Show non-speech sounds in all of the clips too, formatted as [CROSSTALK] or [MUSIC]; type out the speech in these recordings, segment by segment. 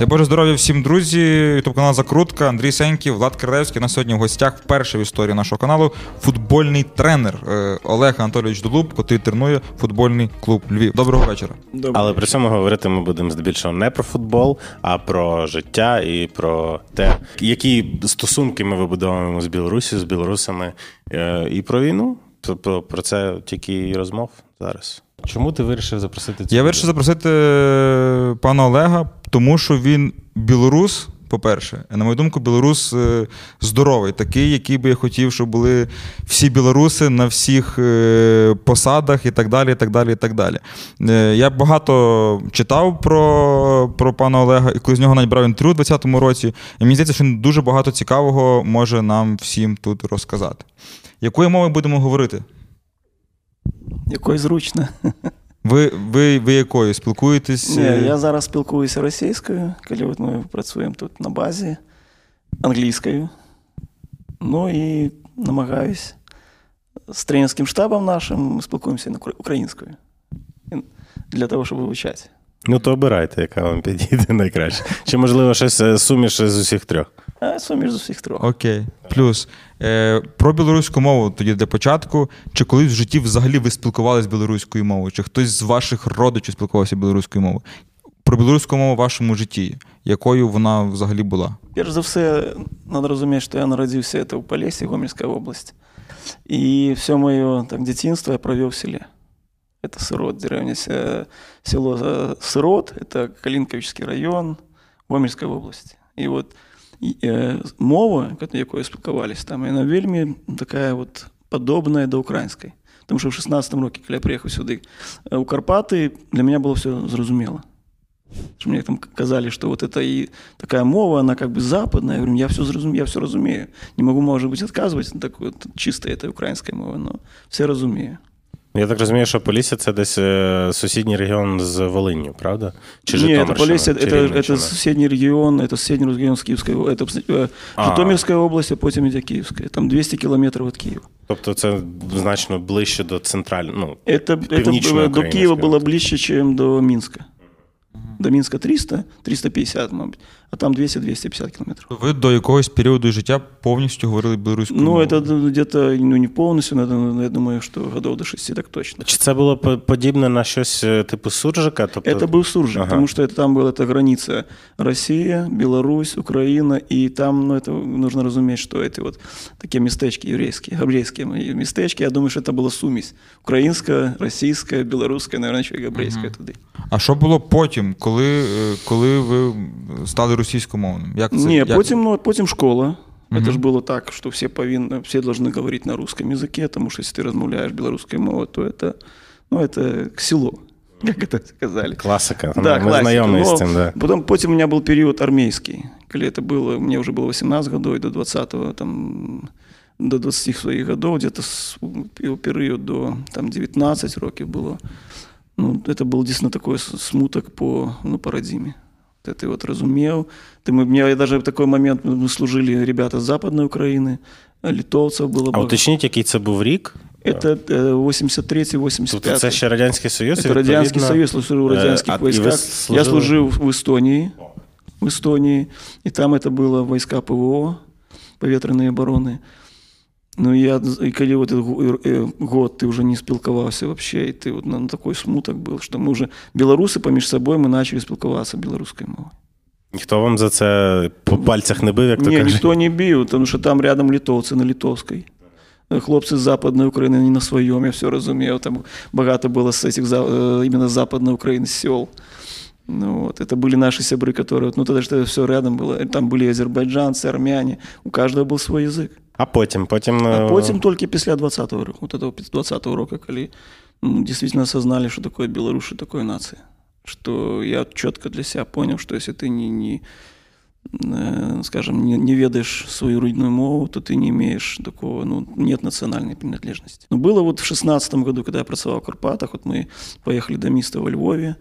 Дай Боже здоров'я всім друзі. Ютуб канал Закрутка, Андрій Сеньків, Влад Кирлевський. На сьогодні в гостях вперше в історії нашого каналу футбольний тренер е, Олег Анатолійович Дулуб, котрий тренує футбольний клуб Львів. Доброго вечора. Добре. Але при цьому говорити ми будемо здебільшого не про футбол, а про життя і про те, які стосунки ми вибудовуємо з Білорусі, з білорусами, е, і про війну. Про, про це тільки і розмов зараз. Чому ти вирішив запросити цю Я вирішив запросити е, пана Олега, тому що він білорус. По-перше, на мою думку, білорус е, здоровий, такий, який би я хотів, щоб були всі білоруси на всіх е, посадах і так далі. і так далі, і так далі. Е, Я багато читав про про пана Олега, і коли з нього навіть брав інтерв'ю у 2020 році, і мені здається, що він дуже багато цікавого може нам всім тут розказати. Якою мовою будемо говорити? Якою зручно. Ви ви, ви якою спілкуєтесь? Ні, я зараз спілкуюся російською, коли от ми працюємо тут на базі, англійською. Ну і намагаюсь з тренерським штабом нашим ми спілкуємося українською для того, щоб вивчати. Ну, то обирайте, яка вам підійде [LAUGHS] найкраще. Чи, можливо, щось суміш з усіх трьох? А, суміш з усіх трьох. Окей. Плюс. Е, Про білоруську мову тоді для початку. Чи колись в житті взагалі ви спілкувалися білоруською мовою? Чи хтось з ваших родичів спілкувався білоруською мовою? Про білоруську мову в вашому житті, якою вона взагалі була? Перш за все, треба розуміти, що я народився це в Полесі, Гомельська область. І все моє так, дитинство я провів в селі. Это Сырот, деревня, село Сырот, это Калинковичский район Гомельской области. И вот э, мова, якою спілкувалися там, вона вельми така от подобна до української. Тому що в 16-му році, коли я приїхав сюди у Карпати, для мене було все зрозуміло. Что мне там казали, что вот это и такая мова, она как бы западная. Я говорю, я все, разум, я все разумею. Не могу, может быть, отказывать на такой вот чистой этой украинской мовы, но все разумею. Я так розумію, що Полісся це десь сусідній регіон з Волинню, правда? Чи Нет, это Полесье, это, это соседний регион, это соседний регион с Киевской, это Житомирская область, а потім іде Київська. Там 200 кілометрів від Києва. Тобто це значно ближче до центрального, ну, это, это До Києва було ближче, ніж до Мінська. До Мінська 300, 350, мабуть, а там 200-250 кілометрів. Ви до якогось періоду життя повністю говорили білоруською ну, мовою? Ну, це где-то ну, не повністю, но я думаю, що годов до 6 так точно. Чи це було подібне на щось типу суржика? Тобто... Это был суржик, ага. потому что это, там была эта граница Россия, Беларусь, Украина, и там, ну, это нужно разуметь, что эти вот такие местечки еврейские, еврейские местечки, я думаю, что это была сумесь. Українська, російська, білоруська, наверное, ще й габрейська угу. туди. А що було потім, коли, коли ви стали російськомовним? Як це? Ні, як... потім, ну, потім школа. Угу. Это же было так, что все повинны, все должны говорить на русском языке, потому что если ты размовляешь белорусской мовой, то это, ну, это село, [LAUGHS] как это сказали. Классика. Да, Мы классика. знакомы с этим, да. Потом, потом у меня был период армейский, когда это было, мне уже было 18 годов, и до 20 там, до 20 своих годов, где-то с период до там, 19 років было. Ну, это был действительно такой смуток по ну, парадигме. Вот это вот разумел. Ты, мы, мне даже в такой момент мы служили ребята з Западної України, литовців було. А уточніть, який це був рік? Это 83-85. Тобто це ще Радянський Союз? Це Радянський Союз, служив у радянських а, військах. Служили... Я служив в Естонії, в Естонії, і там це було війська ПВО, повітряної оборони. Ну, я, і коли вот этот год ты уже не спілкувався вообще, и ты вот на такой смуток был, что мы уже, белорусы поміж собой, мы начали спілкуватися білоруською мовою. Ніхто вам за це по пальцях не бив, як то Ні, каже? ніхто не бив, тому що там рядом литовці на литовській. Хлопці з Западної України не на своєму, я все розумів. Там багато було з цих, іменно з Западної України сел. Ну, вот. Это были наши сябры, которые, ну тогда что все рядом было. Там были азербайджанцы, армяне. У каждого был свой язык. А потім? потім... А потім тільки після 20-го року. Вот этого 20-го року, коли ну, действительно осознали, что такое Беларусь, что такое нация. Что я четко для себя понял, что если ты не, не скажем, не, не ведаешь свою родную мову, то ты не имеешь такого, ну, нет национальной принадлежности. Но было вот в 16 году, когда я працевал в Карпатах, вот мы поехали до места во Львове,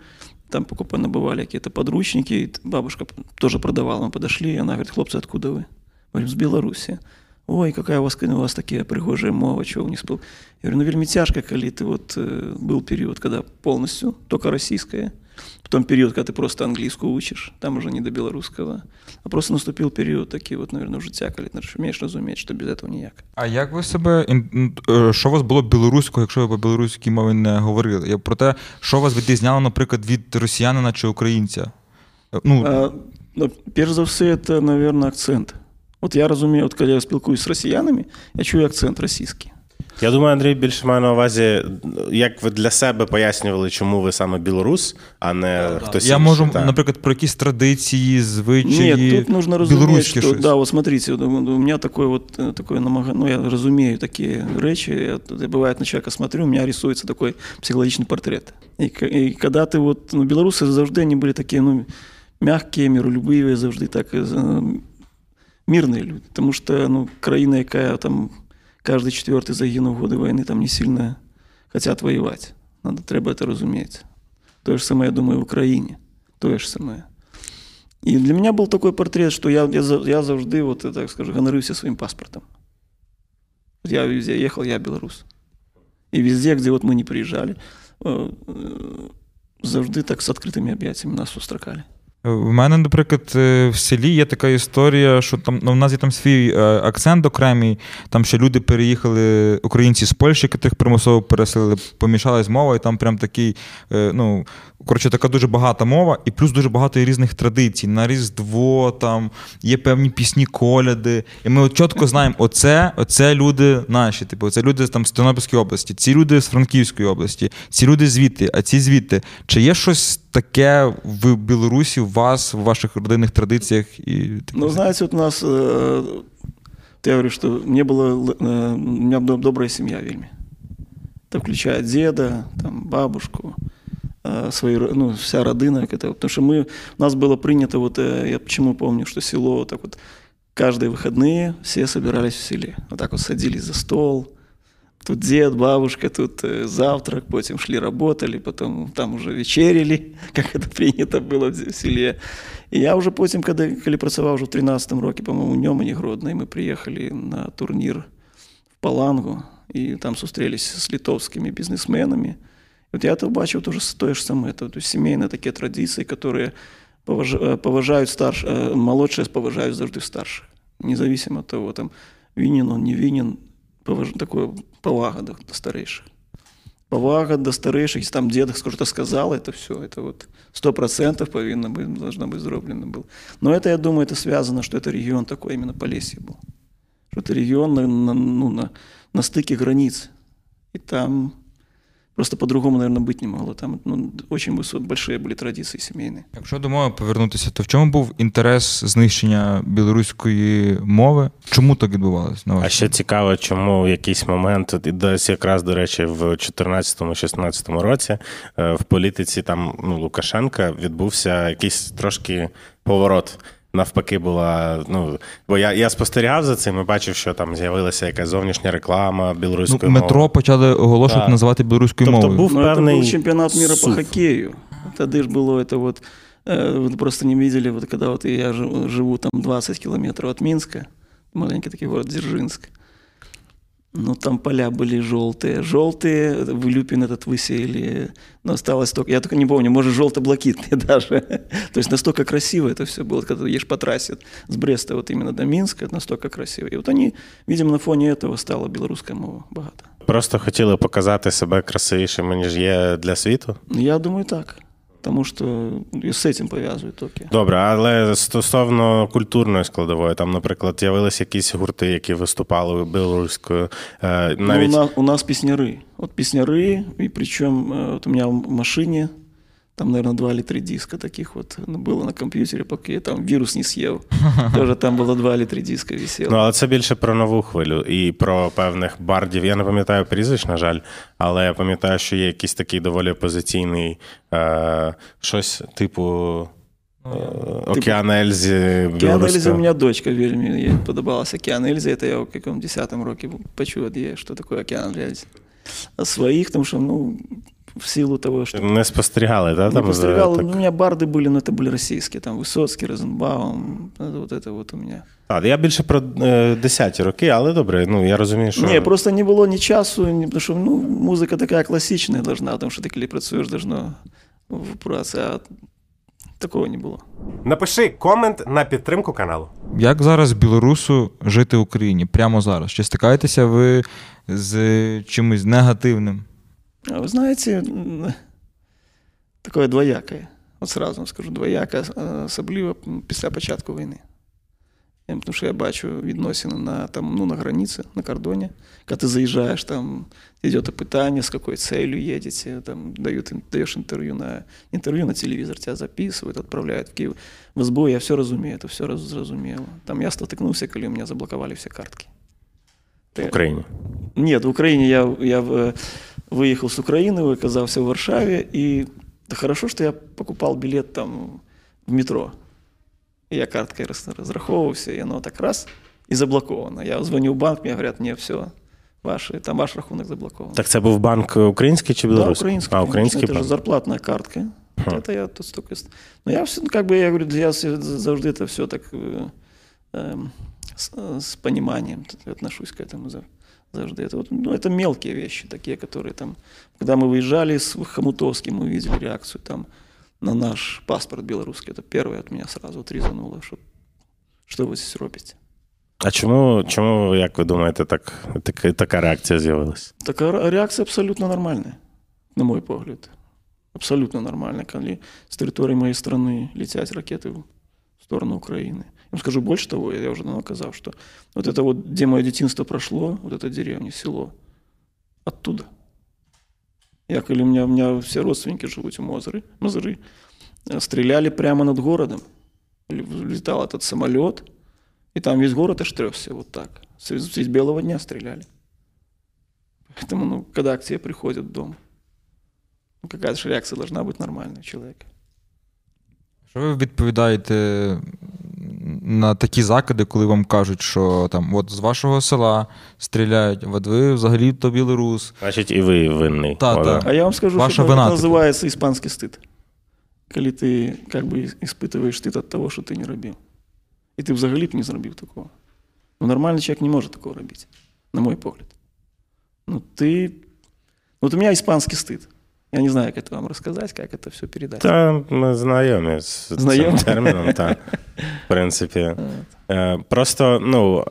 там покупали, набывали какие-то подручники, бабушка тоже продавала, мы подошли, она говорит, хлопцы, откуда вы? Говорим, с Беларуси. ой, какая у вас, у вас такие пригожая мова, чего вы не спел. Я говорю, ну вельми тяжко, коли ты вот э, был период, когда полностью только российская, потом период, когда ты просто английскую учишь, там уже не до белорусского, а просто наступил період такий, от, наверное, життя, коли ти вмієш розуміти, що без цього ніяк. А як ви себе що у вас було білоруською, якщо ви по білоруській мові не говорили? Я про те, що вас відрізняло, наприклад, від росіянина чи українця? Ну, а, ну, перш за все, це, мабуть, акцент. От я розумію, от коли я спілкуюсь з росіянами, я чую акцент російський. Я думаю, Андрій більше має на увазі, як ви для себе пояснювали, чому ви саме білорус, а не да, хтось. Я інший, можу, так. наприклад, про якісь традиції, звичаї. Нет, тут нужно разуметь, что, да, вот смотрите, у меня такое вот, э, такое намагание, ну, я разумею такие речи, я, бывает на человека смотрю, у меня рисуется такой психологичный портрет. И, и когда ты вот, ну, белорусы завжди они были такие, ну, мягкие, миролюбивые, завжди так, э, мирные люди, потому что, ну, країна, яка там каждый четвертый загинув в годы войны, там не сильно хотят воевать. Надо, треба это разуметь. То же самое, я думаю, в Украине. То же самое. И для меня был такой портрет, что я, я, я завжди, вот, я так скажу, гонорився своим паспортом. Я везде ехал, я белорус. И везде, где вот мы не приезжали, э, э, завжди так с открытыми объятиями нас устракали. У мене, наприклад, е, в селі є така історія, що там ну, в нас є там свій е, акцент окремий, там ще люди переїхали, українці з Польщі, яких примусово переселили, помішалась мова, і там прям такий, е, ну, коротше, така дуже багата мова, і плюс дуже багато різних традицій. На Різдво, там є певні пісні, коляди. І ми от чітко знаємо, оце, оце люди наші, типу, це люди там з Тернопільської області, ці люди з Франківської області, ці люди звідти, а ці звідти. Чи є щось таке в Білорусі? у вас, в ваших родинных традициях? И, ну, знаете, вот у нас, э, я говорю, что мне было, э, у меня добрая семья вельми. Это включая деда, там, бабушку, э, свои, ну, вся родина. Это, потому что мы, у нас было принято, вот, я почему помню, что село, вот так вот, каждые выходные все собирались в селе. Вот так вот садились за стол, Тут дед, бабушка, тут э, завтрак, потом шли работали, потом там уже вечерили, [LAUGHS] как это принято было в селе. І я вже потім, коли, коли працював вже в 13-му році, по-моєму, у Ньомані Гродно, і ми приїхали на турнір в Палангу, і там зустрілися з литовськими бізнесменами. От я то бачив теж те ж саме. Тобто сімейні такі традиції, які поважають старш, молодші поважають завжди старших. Независимо від того, там, винен он, не винен, поваж... такое повага до, до старейших. Повага до старейших, если там дед что-то сказал, это все, это вот сто процентов повинно быть, должно быть зроблено было. Но это, я думаю, это связано, что это регион такой именно Полесье был. Что это регион на, на, ну, на, на стыке границ. И там Просто по-другому, наверное, бути не могло. Там ну, дуже большие були традиції сімейні. Якщо до мови повернутися, то в чому був інтерес знищення білоруської мови? Чому так відбувалося? На а ще цікаво, чому в якийсь момент, десь якраз, до речі, в 2014-16 році е, в політиці там ну, Лукашенка відбувся якийсь трошки поворот навпаки була. Ну бо я я спостерігав за цим і бачив, що там з'явилася якась зовнішня реклама білоруської ну, мовою. Метро почали оголошувати так. називати білоруською тобто мовою. Був ну, певний був чемпіонат міра по хокею. Тоді ж було це от. Вы просто не видели, вот когда вот я живу там 20 километров от Минска, маленький такой город Дзержинск. Ну, там поля были желтые. Желтые, в Люпин этот высеяли. Но осталось только, я только не помню, может, желто-блакитные [LAUGHS] даже. То есть настолько красиво это все было, когда ты едешь по трассе с Бреста вот именно до Минска, настолько красиво. И вот они, видимо, на фоне этого стала белорусская мова багато. Просто хотіли показати себе красивішими, ніж є для світу? Я думаю, так. Тому що і з цим пов'язують токи. Добре, але стосовно культурної складової, там, наприклад, з'явилися якісь гурти, які виступали білоруською. Е, навіть... Ну, у, нас, у нас пісняри. От пісняри, і причому е, от у мене в машині там, наверное, два или три диска таких вот было на комп'ютері, поки я там вірус не з'їв. [LAUGHS] Тоже там було два или три диска висело. Ну, але це більше про нову хвилю і про певних бардів. Я не пам'ятаю прізвищ, на жаль, але я пам'ятаю, що є якийсь такий доволі опозиційний е, щось типу. Е, Океан Ельзі. Океан Ельзі у мене дочка вельми їй подобалася Океан Ельзі. Це я в якому 10 році почув, що таке Океан Ельзі. А своїх, тому що, ну, в силу того, что... Не спостерігали, да? Не Там, постригал. так? Ну, у меня барды были, но это были российские. Там Высоцкий, Розенбаум. Это вот это вот у меня. А, я більше про е, 10-ті роки, але добре, ну я розумію, що. Не, просто не было ни часу, ні, потому что ну, музыка такая классичная должна, потому что ты, коли працюєш, должно впратися, а такого не було. Напиши комент на підтримку каналу. Як зараз білорусу жити в Україні? Прямо зараз? Чи стикаєтеся ви з чимось негативним? А Вы знаете, такое двоякое. От сразу вам скажу, двояке, особливо після початку війни. Тому що я бачу відносини на, там, ну, на границі, на кордоні. Коли ти заїжджаєш, там йде питання, з якою целью їдете, там, дають, даєш інтерв'ю на, інтерв'ю на телевізор, тебе записують, відправляють в Київ. В СБУ я все розумію, це все роз- зрозуміло. Там я стикнувся, коли у мене заблокували всі картки. в Україні. Нет, в Украине я, я выехал с Украины, оказался в Варшаве, и да хорошо, что я покупал билет там в метро. И я карткой раз, разраховывался, и оно так раз, и заблоковано. Я звоню в банк, мне говорят, не, все, ваши, там ваш рахунок заблокован. Так це був банк український чи да, білоруський? украинский. А, конечно, український Это же банк. зарплатная картка. Это я тут столько... ст- Но я все, как бы, я говорю, я все- завжди это все так э, эм, с, э, с пониманием т- отношусь к этому за- завжди. Это, вот, ну, это мелкие вещи такие, которые там... Когда мы выезжали с Хомутовским, мы увидели реакцию там на наш паспорт белорусский. Это первое от меня сразу вот резануло, что, что вы здесь робите. А чому, чому, як ви думаєте, так, так, така реакція з'явилась? Така ре- реакція абсолютно нормальна, на мой погляд. Абсолютно нормальна, коли з території моєї країни летять ракети в сторону України. Я вам скажу больше того, я уже давно казав, что вот это вот, где мое детинство прошло, вот эта деревня, село, оттуда. Я, коли у меня, у меня все родственники живут в Мозыры, Мозыры, э, стреляли прямо над городом. Л- Летал этот самолет, и там весь город аж трясся вот так. Средь, средь белого дня стреляли. Поэтому, ну, когда к тебе приходят в дом, ну, какая-то же реакция должна быть нормальная у человека. Що ви відповідаєте на такі закиди, коли вам кажуть, що там от з вашого села стріляють, от ви взагалі то білорус. Значить, і ви винний. Та, О, та. да. А я вам скажу, Ваша что это вина называется испанский стыд. Коли ты как бы испытываешь стыд от того, что ты не робил. И ты взагалі б не зробив такого. Ну, нормальный человек не может такого робить, на мой погляд. Ну, ты... Ну, Вот у меня испанский стыд. Я не знаю, как это вам рассказать, как это все передать. Та ми знайомі з Знайомі? цим терміном, так. В принципі. Е, [LAUGHS] Просто, ну,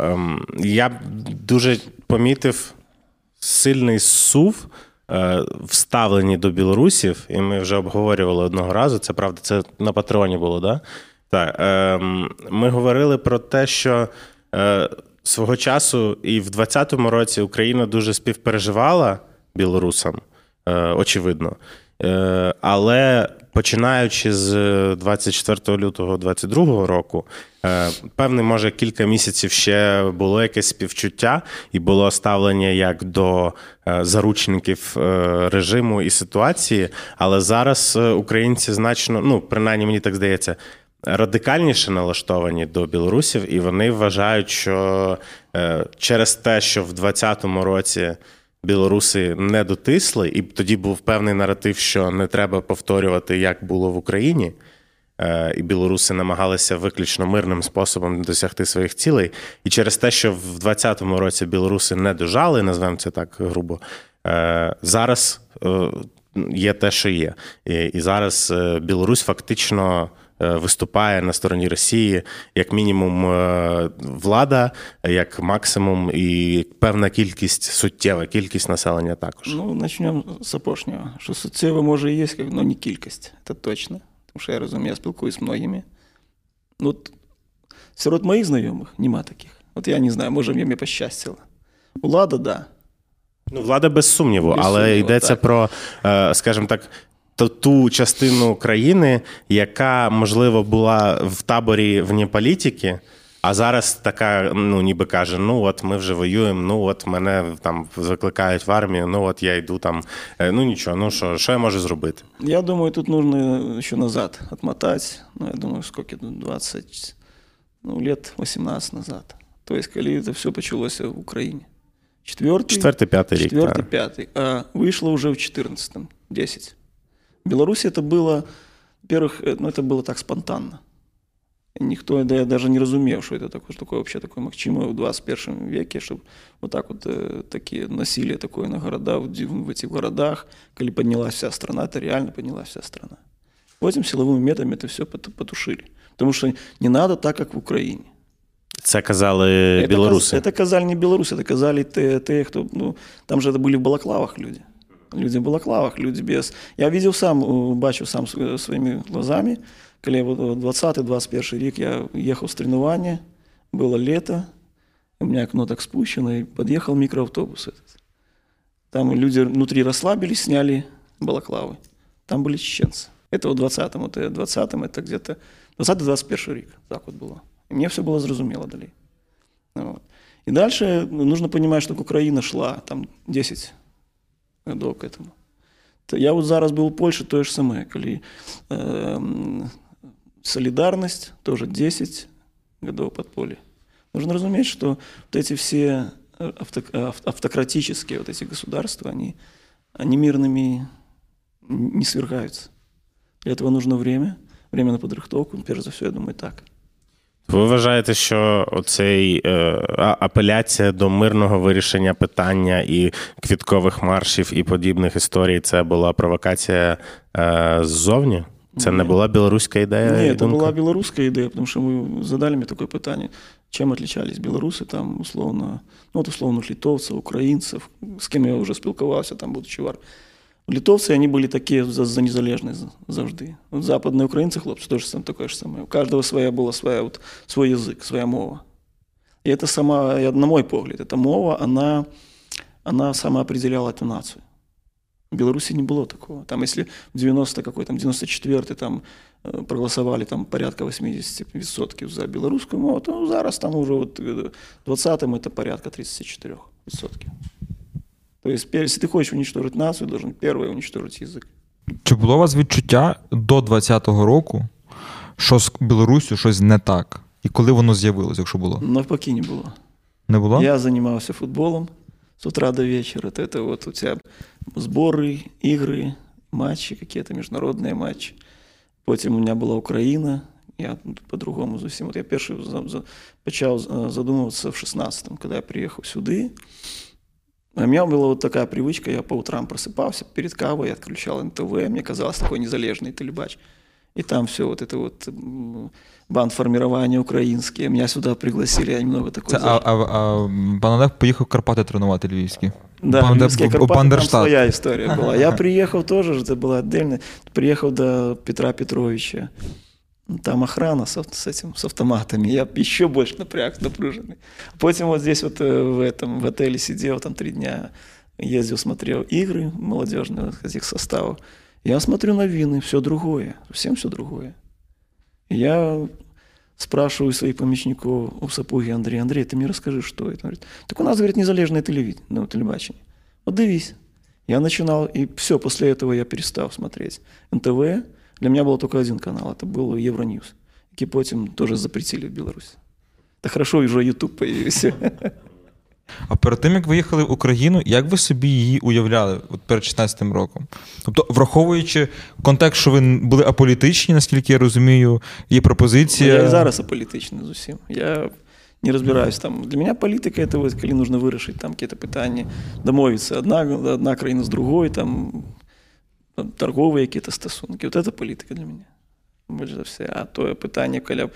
я дуже помітив сильний сув е, в ставленні до білорусів, і ми вже обговорювали одного разу. Це правда, це на патреоні було, да? так? ем, Ми говорили про те, що е, свого часу і в 20-му році Україна дуже співпереживала білорусам, очевидно. Е, Але починаючи з 24 лютого 22 року, е, певний, може, кілька місяців ще було якесь співчуття, і було ставлення як до е, заручників е, режиму і ситуації. Але зараз е, українці значно, ну принаймні мені так здається. Радикальніше налаштовані до білорусів, і вони вважають, що е, через те, що в 2020 році білоруси не дотисли, і тоді був певний наратив, що не треба повторювати, як було в Україні. Е, І білоруси намагалися виключно мирним способом досягти своїх цілей. І через те, що в 2020 році білоруси не дожали, назвемо це так грубо, е, зараз е, є те, що є. І, зараз Білорусь фактично виступає на стороні Росії, як мінімум, е, влада, як максимум, і певна кількість, суттєва кількість населення також. Ну, начнем з опошнього. Що суттєво може є, як- но не кількість, це точно. Тому що я розумію, я спілкуюсь з многими. Ну, от, серед моїх знайомих нема таких. От я не знаю, може мені пощастило. Влада, да. Ну, влада без сумніву, Без але сумніву, йдеться так. про, е, скажімо так, ту частину країни, яка, можливо, була в таборі вні політики, а зараз така, ну, ніби каже: ну от ми вже воюємо, ну от мене там викликають в армію, ну от я йду там. Е, Ну нічого, ну що, що я можу зробити? Я думаю, тут нужно еще назад отмотать. Ну, я думаю, сколько, ну, 20, ну, лет 18 назад. То есть, коли это все почалося в Украине. Четвертый, Четвертий, п'ятий рік. четвертый, так. пятый. А вышло уже в 14-м, 10. В Беларуси это было, во-первых, э, ну, это было так спонтанно. Никто да, даже не разумел, что это такое, что такое вообще такое макчимо в 21 веке, чтобы вот так вот э, такие насилие такое на города, в, ди- в этих городах, когда поднялась вся страна, это реально поднялась вся страна. Потом силовыми методами это все потушили. Потому что не надо так, как в Украине. Це казали Это білоруси. каз- Это казали не белорусы, это казали те, те, кто, ну, там же это были в балаклавах люди. Люди в балаклавах, люди без... Я видел сам, э, бачив сам св- своими глазами, коли вот 20-21 рік я ехал з тренування, было лето, у меня окно так спущено, и подъехал микроавтобус этот. Там люди внутри расслабились, сняли балаклавы. Там были чеченцы. Это в 20-м, вот, э, 20-м, это где-то 20-21 рік, так вот было. И мне все было зрозумело далі. Вот. И дальше ну, нужно понимать, что Украина шла там 10 к этому. То я вот зараз был в Польше, то же самое, коли эм, солидарность, тоже 10 годов подполья. Нужно разуметь, что вот эти все э, авто- ав- автократические вот эти государства, они, они мирными не свергаются. Для этого нужно время, время на подрихтовку, перш за все, я думаю, так. Ви вважаєте, що оцей е, а- апеляція до мирного вирішення питання і квіткових маршів і подібних історій це була провокація е, ззовні? Це не Ні. була білоруська ідея? Не, і это думка? была белорусская идея, потому что вы задали мне такое питание, чем отличались белорусы там, условно, ну, вот условно, литовцев, украинцев, с кем я уже спілкувався, там, будучи в армії. Литовцы, они были такие за, за незалежность завжди. Западные украинцы, хлопцы, тоже сам, такое же самое. У каждого своя была своя, вот, свой язык, своя мова. И это сама, я- на мой погляд, эта мова, она, она самоопределяла эту нацию. В Беларуси не было такого. Там, если в 90 какой там 94 там э, проголосовали там порядка 80% за белорусскую мову, то зараз там уже вот э, в 20-м это порядка 34%. То есть, пер- если ты хочешь уничтожить нацию, должен первый уничтожить язык. Чи було у вас відчуття до 20-го року, що з Білоруссю щось не так? І коли воно з'явилось, якщо було? Навпаки не было. Не було? Я занимался футболом с утра до вечера. Это, это вот у тебя сборы, игры, матчи, какие-то международные матчи. Потім у меня была Украина, я по-другому зовсім. От я перший за- за- почав е, задумуватися в 16-му, коли я приїхав сюди. У меня была вот такая привычка, я по утрам просыпался, перед кавой я отключал НТВ, мне казалось такой незалежный телебач. И там все вот это вот м, бандформирование украинские. Меня сюда пригласили, я немного такой... Це, а, а, а пан Олег поїхав в Карпати тренувати львівські. Да, Банда- Львівські в- Карпати, там Бандерштат. своя історія була. Я приїхав [LAUGHS] теж, це була отдельно. Приїхав до Петра Петровича. Там охрана с, с, этим, с автоматами. Я еще больше напряг, напруженный. Потім вот здесь вот э, в этом в отеле сидел, там три дня ездил, смотрел игры молодежные этих составов. Я смотрю новины, все другое, совсем все другое. Я спрашиваю своих помічников у сапоги Андрей, Андрей, ты мне расскажи, что это? Он говорит, так у нас, говорит, незалежное телевидение, ну, телебачение. Вот дивись. Я начинал, и все, после этого я перестал смотреть НТВ. Для меня был только один канал, это был Евроньюз, який потім тоже запретили в Беларуси. Да хорошо, уже YouTube появился. А перед тим, як ви їхали в Україну, як ви собі її уявляли от перед 16-м роком? Тобто, враховуючи контекст, що ви були аполітичні, наскільки я розумію, є пропозиція. Я і зараз аполітичний з усім. Я не розбираюсь там. Для мене політика це ось, коли потрібно вирішити там якісь питання, домовитися одна, одна країна з другою, там торгові якісь стосунки. От це політика для мене. Більше за все. А то питання, коли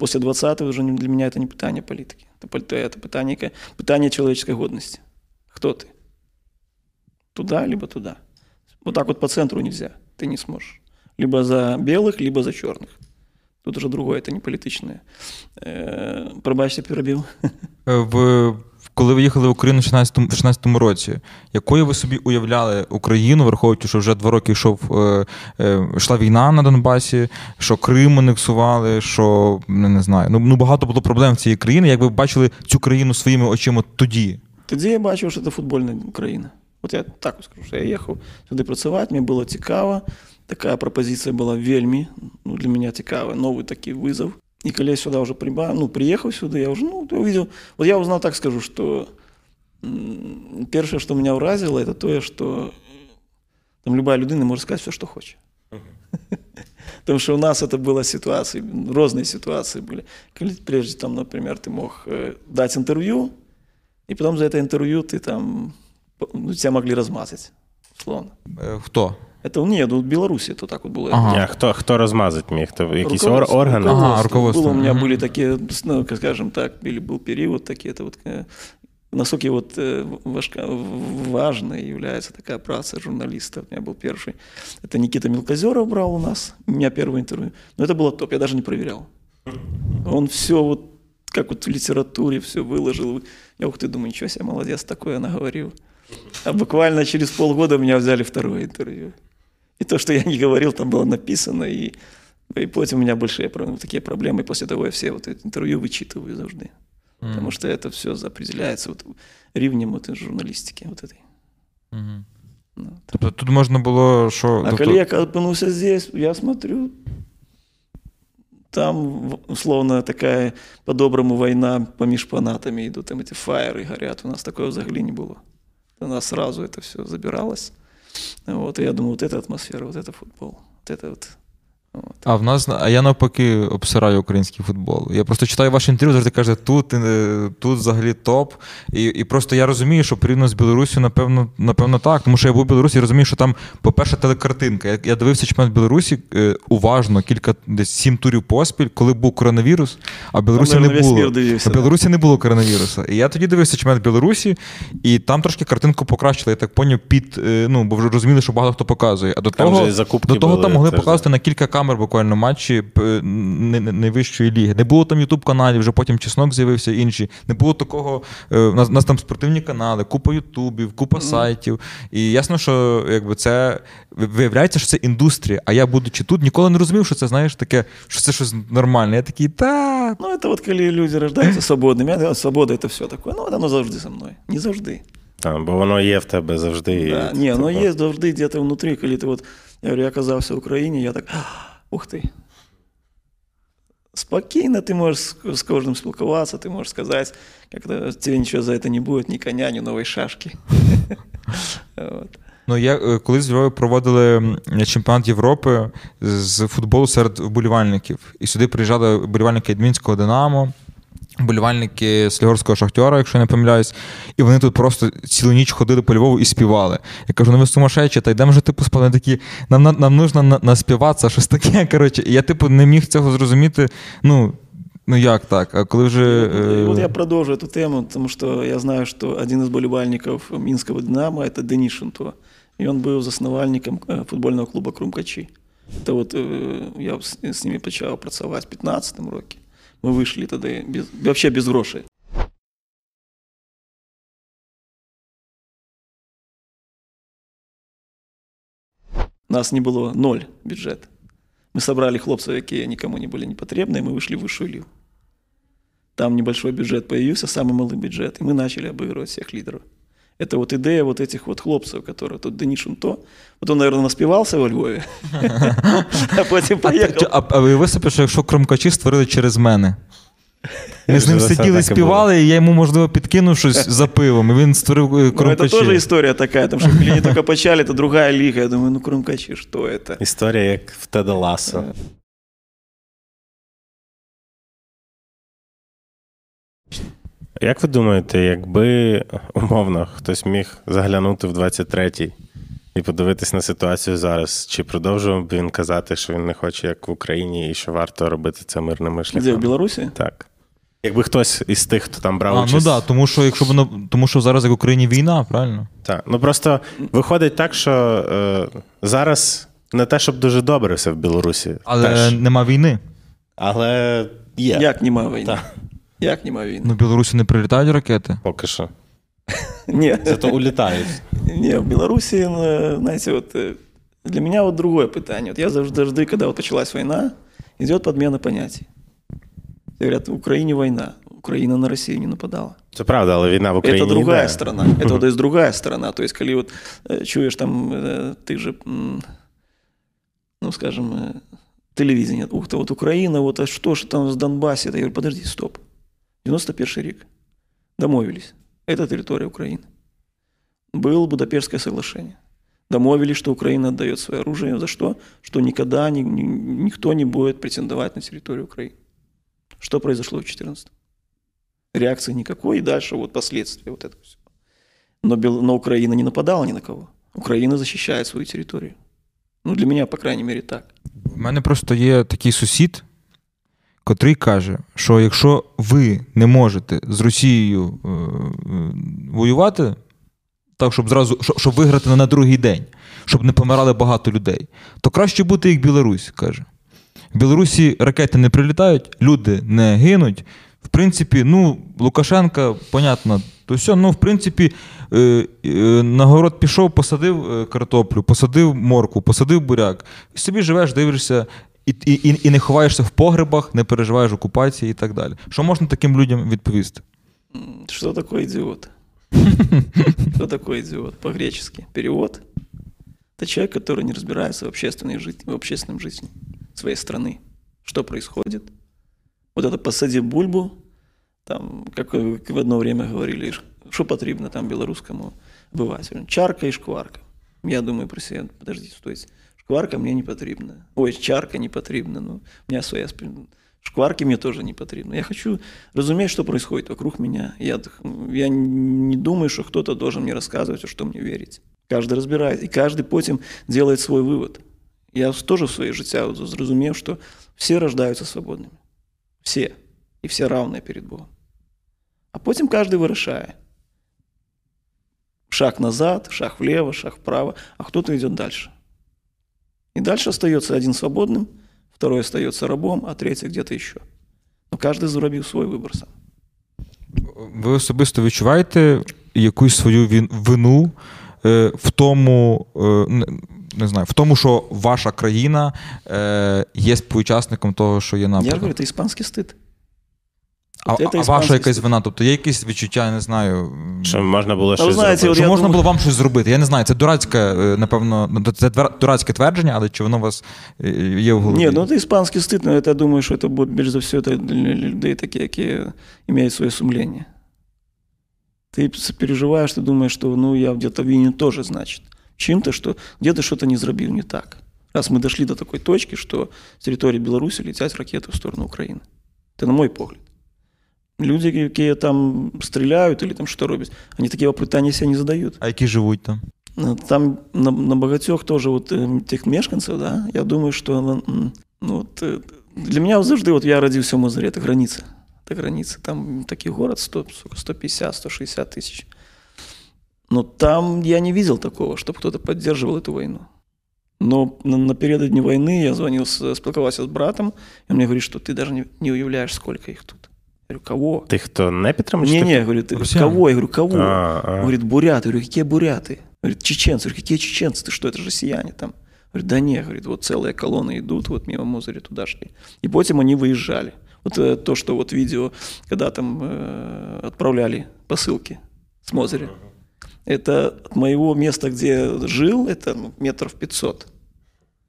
після 20-го вже не- для мене це не питання політики. Це, пол- це питання, яке- питання чоловічої годності. Хто ти? Туда, либо туда. Вот так вот по центру нельзя. Ты не сможешь. Либо за белых, либо за черных. Тут уже другое, это не політичне. Е, пробачте, перебив. Е, В, коли ви їхали в Україну в 16-му, в 16-му році, якою ви собі уявляли Україну, враховуючи, що вже два роки йшов, е, е, йшла війна на Донбасі, що Крим анексували, що не, не знаю. Ну, ну багато було проблем в цієї країни. Як ви бачили цю країну своїми очима тоді? Тоді я бачив, що це футбольна країна. От я так скажу, що я їхав сюди працювати, мені було цікаво. Така пропозиція була вельми ну, для мене цікава, новий такий визов. І коли я сюди вже прибав, ну, приїхав сюди, я вже ну, увидел, вот я узнал, так скажу, что Перше, що мене вразило, це те, що там любая людина може сказати все, що хоче. [LAUGHS] Потому что у нас это было ситуации, разные ситуации были. Прежде там, например, ты мог э, дать интервью, и потом за это интервью ты там, ну, тебя могли размазать, условно. Е, Хто? Это ні, ну, в Білорусі то так от було. Ага. А хто, хто розмазать міг? То якісь ор- Руководство, органи? Ага, руководство. руководство. Было, у меня Мгм. были такие, ну, как скажем так, были, был период такие, это вот э, насколько вот э, важка, в- важной является такая праца журналиста. У меня был первый. Это Никита Мелкозеров брал у нас, у меня первое интервью. Но это было топ, я даже не проверял. Он все вот, как вот в литературе все выложил. Я ух ты, думаю, ничего себе, молодец, такое наговорил. А буквально через полгода меня взяли второе интервью. И то, что я не говорил, там было написано, и, и потом у меня большие про- такие проблемы. И после того я все вот эти интервью вычитываю завжди. Потому что это все определяется вот рівнем вот журналистики вот этой. Мгм. Ну, Тобто тут можна було, що. А тобто- коли я опинулся здесь, я смотрю, там в- условно такая по-доброму война поміж панатами идут, там эти фаеры горят. У нас такого взагалі не было. У нас сразу это все забиралось. Вот, и я думаю, вот эта атмосфера, вот это футбол. Вот это вот. а в нас, а я навпаки обсираю український футбол. Я просто читаю ваше інтерв'ю, завжди каже, тут, е, тут взагалі топ. І, і просто я розумію, що порівняно з Білорусі, напевно, напевно, так. Тому що я був в Білорусі і розумію, що там, по-перше, телекартинка. Я, я дивився чемпіонат Білорусі е, уважно, кілька десь сім турів поспіль, коли був коронавірус, а в Білорусі Там, не було. мір дивився, В Білорусі не було коронавірусу. І я тоді дивився чемпіонат Білорусі, і там трошки картинку покращили. Я так поняв, під, е, ну, бо вже розуміли, що багато хто показує. А до Там того, до того були там могли показувати на кілька камер буквально матчі п- не- не- найвищої ліги. Не було там ютуб каналів, вже потім чеснок з'явився інші. Не було такого. е, У нас, у нас там спортивні канали, купа ютубів, купа сайтів. І ясно, що якби це виявляється, що це індустрія. А я, будучи тут, ніколи не розумів, що це знаєш таке, що це щось нормальне. Я такий, та. Ну, это вот коли люди рождаються свободними. Я, свобода это все такое. Ну, воно завжди со мною. Не завжди. Та, бо воно є в тебе завжди. Да. і, Не, но типу, есть завжди где-то внутри, коли ты вот, я говорю, я оказался в Украине, я так, ух ти. Спокійно ти можеш з, з кожним спілкуватися, ти можеш сказати, як тебе нічого за це не буде, ні коня, ні нової шашки. [LAUGHS] Ну, я е, колись в Львові проводили чемпіонат Європи з футболу серед вболівальників. І сюди приїжджали вболівальники мінського Динамо, вболівальники Слігорського Шахтера, якщо я не помиляюсь. І вони тут просто цілу ніч ходили по Львову і співали. Я кажу, ну ви сумасшедші, та йдемо вже типу спали. Вони такі, нам, нам, нам нужно на- наспіватися, щось таке. [LAUGHS] Коротше. І я, типу, не міг цього зрозуміти. Ну, ну як так? А коли вже. И е, вот я продолжу эту тему, потому что я знаю, что один из болельников Минского «Динамо» – это Денишин То. И он был засновальником э, футбольного клуба «Крумкачі». Это вот э, я с, с ними почав працювати в 15-му році. Ми вийшли тоді без, вообще без грошей. Нас не було ноль бюджет. Мы собрали хлопцев, які никому не были не потребны, и мы вышли в лигу. Там небольшой бюджет появился, самый малый бюджет, и мы начали обыгрывать всех лидеров. Это вот идея вот этих вот хлопцев, которые тут Денишин то. Вот он, наверное, наспівався во Львові, [LAUGHS] а потім А, поїхав. а, а ви висипи, що якщо кромкачі створили через мене. Ми з ним Вже це сиділи, так і співали, і я йому, можливо, підкинув щось за [LAUGHS] пивом, і він створив е, Ну, это кромкачі. тоже история такая, там, что не только почали, это другая лига. Я думаю, ну, Крумкачи, что это? Історія як в Теда Ласо. Як ви думаєте, якби умовно хтось міг заглянути в 23-й і подивитись на ситуацію зараз, чи продовжував б він казати, що він не хоче, як в Україні, і що варто робити це мирними Где, в шляхами? Беларуси? Так. Якби хтось із тих, хто там брав А, ну участь. так, да, тому що якщо б тому що зараз як в Україні війна, правильно? Так. Ну просто виходить так, що е, зараз не те, щоб дуже добре все в Білорусі. Але теж. нема війни. Але є. Як нема війни? Так. Як нема війни? Ну, в Білорусі не прилітають ракети. Поки що. [LAUGHS] Ні. Зато улітають. Не, в Беларуси, э, знаете, вот э, для меня вот другое питание. Вот я завжди, завжди, когда вот началась война, идет подмена понятий. Говорят, в Украине война. Украина на Россию не нападала. Це правда, але війна в Україні это другая йде. сторона. [LAUGHS] Это вот есть другая сторона. То есть, коли вот э, чуешь там, э, ты же, м, ну, скажем, э, телевидение, ух ты, вот Украина, вот а что ж там с Донбассе? Я говорю, подожди, стоп. 91 рік. Домовились. Это территория Украины. Было Будапештское соглашение. Домовились, что Украина отдает свое оружие. За что? Что никогда ни, ни, никто не будет претендовать на территорию Украины. Что произошло в 2014 Реакции никакой, и дальше вот последствия вот этого всего. Но, Бел... но Украина не нападала ни на кого. Україна захищає свою територію. Ну, для мене, по крайній мірі, так. У мене просто є такий сусід, котрий каже, що якщо ви не можете з Росією е, е, воювати, так, щоб зразу щоб, щоб виграти на другий день, щоб не помирали багато людей, то краще бути як Білорусь, каже. В Білорусі ракети не прилітають, люди не гинуть. В принципі, ну, Лукашенка, понятно, то все, ну, в принципі, е, е, на город пішов, посадив е, картоплю, посадив морку, посадив буряк. І собі живеш, дивишся. І і, і не ховаєшся в погребах, не переживаєш окупації і так далі. Що можна таким людям відповісти? Що таке ідіот? [LAUGHS] Что такое идиот? По-гречески. Перевод – это человек, который не разбирается в общественной жизни, в общественном жизни своей страны. Что происходит? Вот это посади бульбу, там, как в одно время говорили, что потребно там белорусскому обывателю? Чарка и шкварка. Я думаю про себя, подождите, стойте. Шкварка мне не потребна. Ой, чарка не потребна. Ну, у меня своя Шкварки мне тоже не потребны. Я хочу разуметь, что происходит вокруг меня. Я, я не думаю, что кто-то должен мне рассказывать, что мне верить. Каждый разбирает, и каждый потім делает свой вывод. Я тоже в своей життя зрозумів, что все рождаются свободными. Все. И все равные перед Богом. А потім каждый вирішає. Шаг назад, шаг влево, шаг вправо, а кто-то идет дальше. И дальше остается один свободным – второй остается рабом, а третий где-то еще. Но кожен зробив свій вибір сам. Ви особисто відчуваєте якусь свою вину е, в тому, е, не знаю, в тому, що ваша країна е, є співучасником того, що є на. Я говорю, це іспанський стид. А, а ваша якась вина? Тобто є якісь відчуття, я не знаю. Що можна було щось знаєте, зробити? Що можна думаю... було вам щось зробити? Я не знаю, це дурацьке, е, напевно, ну, це дурацьке твердження, але чи воно у вас е, є в голові? Ні, ну це іспанський стид, але я думаю, що це буде більш за все для людей такі, які мають своє сумління. Ти переживаєш, ти думаєш, що ну, я где-то винен тоже, значит. Чем-то, что где-то что-то не зробив не так. Раз мы дошли до такой точки, что с территории Беларуси летят ракеты в сторону Украины. Это на мой погляд. Люди, які там стріляють или там що роблять, вони такі питання себе не задають. А які живуть там? Там на, на багатьох теж от, тих мешканців, да, я думаю, що ну, от, для мене завжди, от я родився в Мозырі, це границя. Это граница. Там такий город 100, 150-160 тысяч. Но там я не видел такого, чтобы кто-то поддерживал эту войну. Но напередодні войны я звонил, спілкувався с братом, и он мне говорит, что ты даже не, не уявляешь, сколько их тут. Я говорю, кого? Ты кто, не підтримуєш? Не, не, говорит, кого? Я говорю, кого? А, а. Говорит, буряты. Я говорю, какие буряты? Говорит, чеченцы. Я говорю, какие чеченцы? Ты что, это же россияне там. Говорит, да не, говорит, вот целые колонны идут, вот мимо Мозыря туда шли. И потом они выезжали. Вот э, то, что вот видео, когда там э, отправляли посылки с Мозыря. Это от моего места, где жил, это ну, метров 500.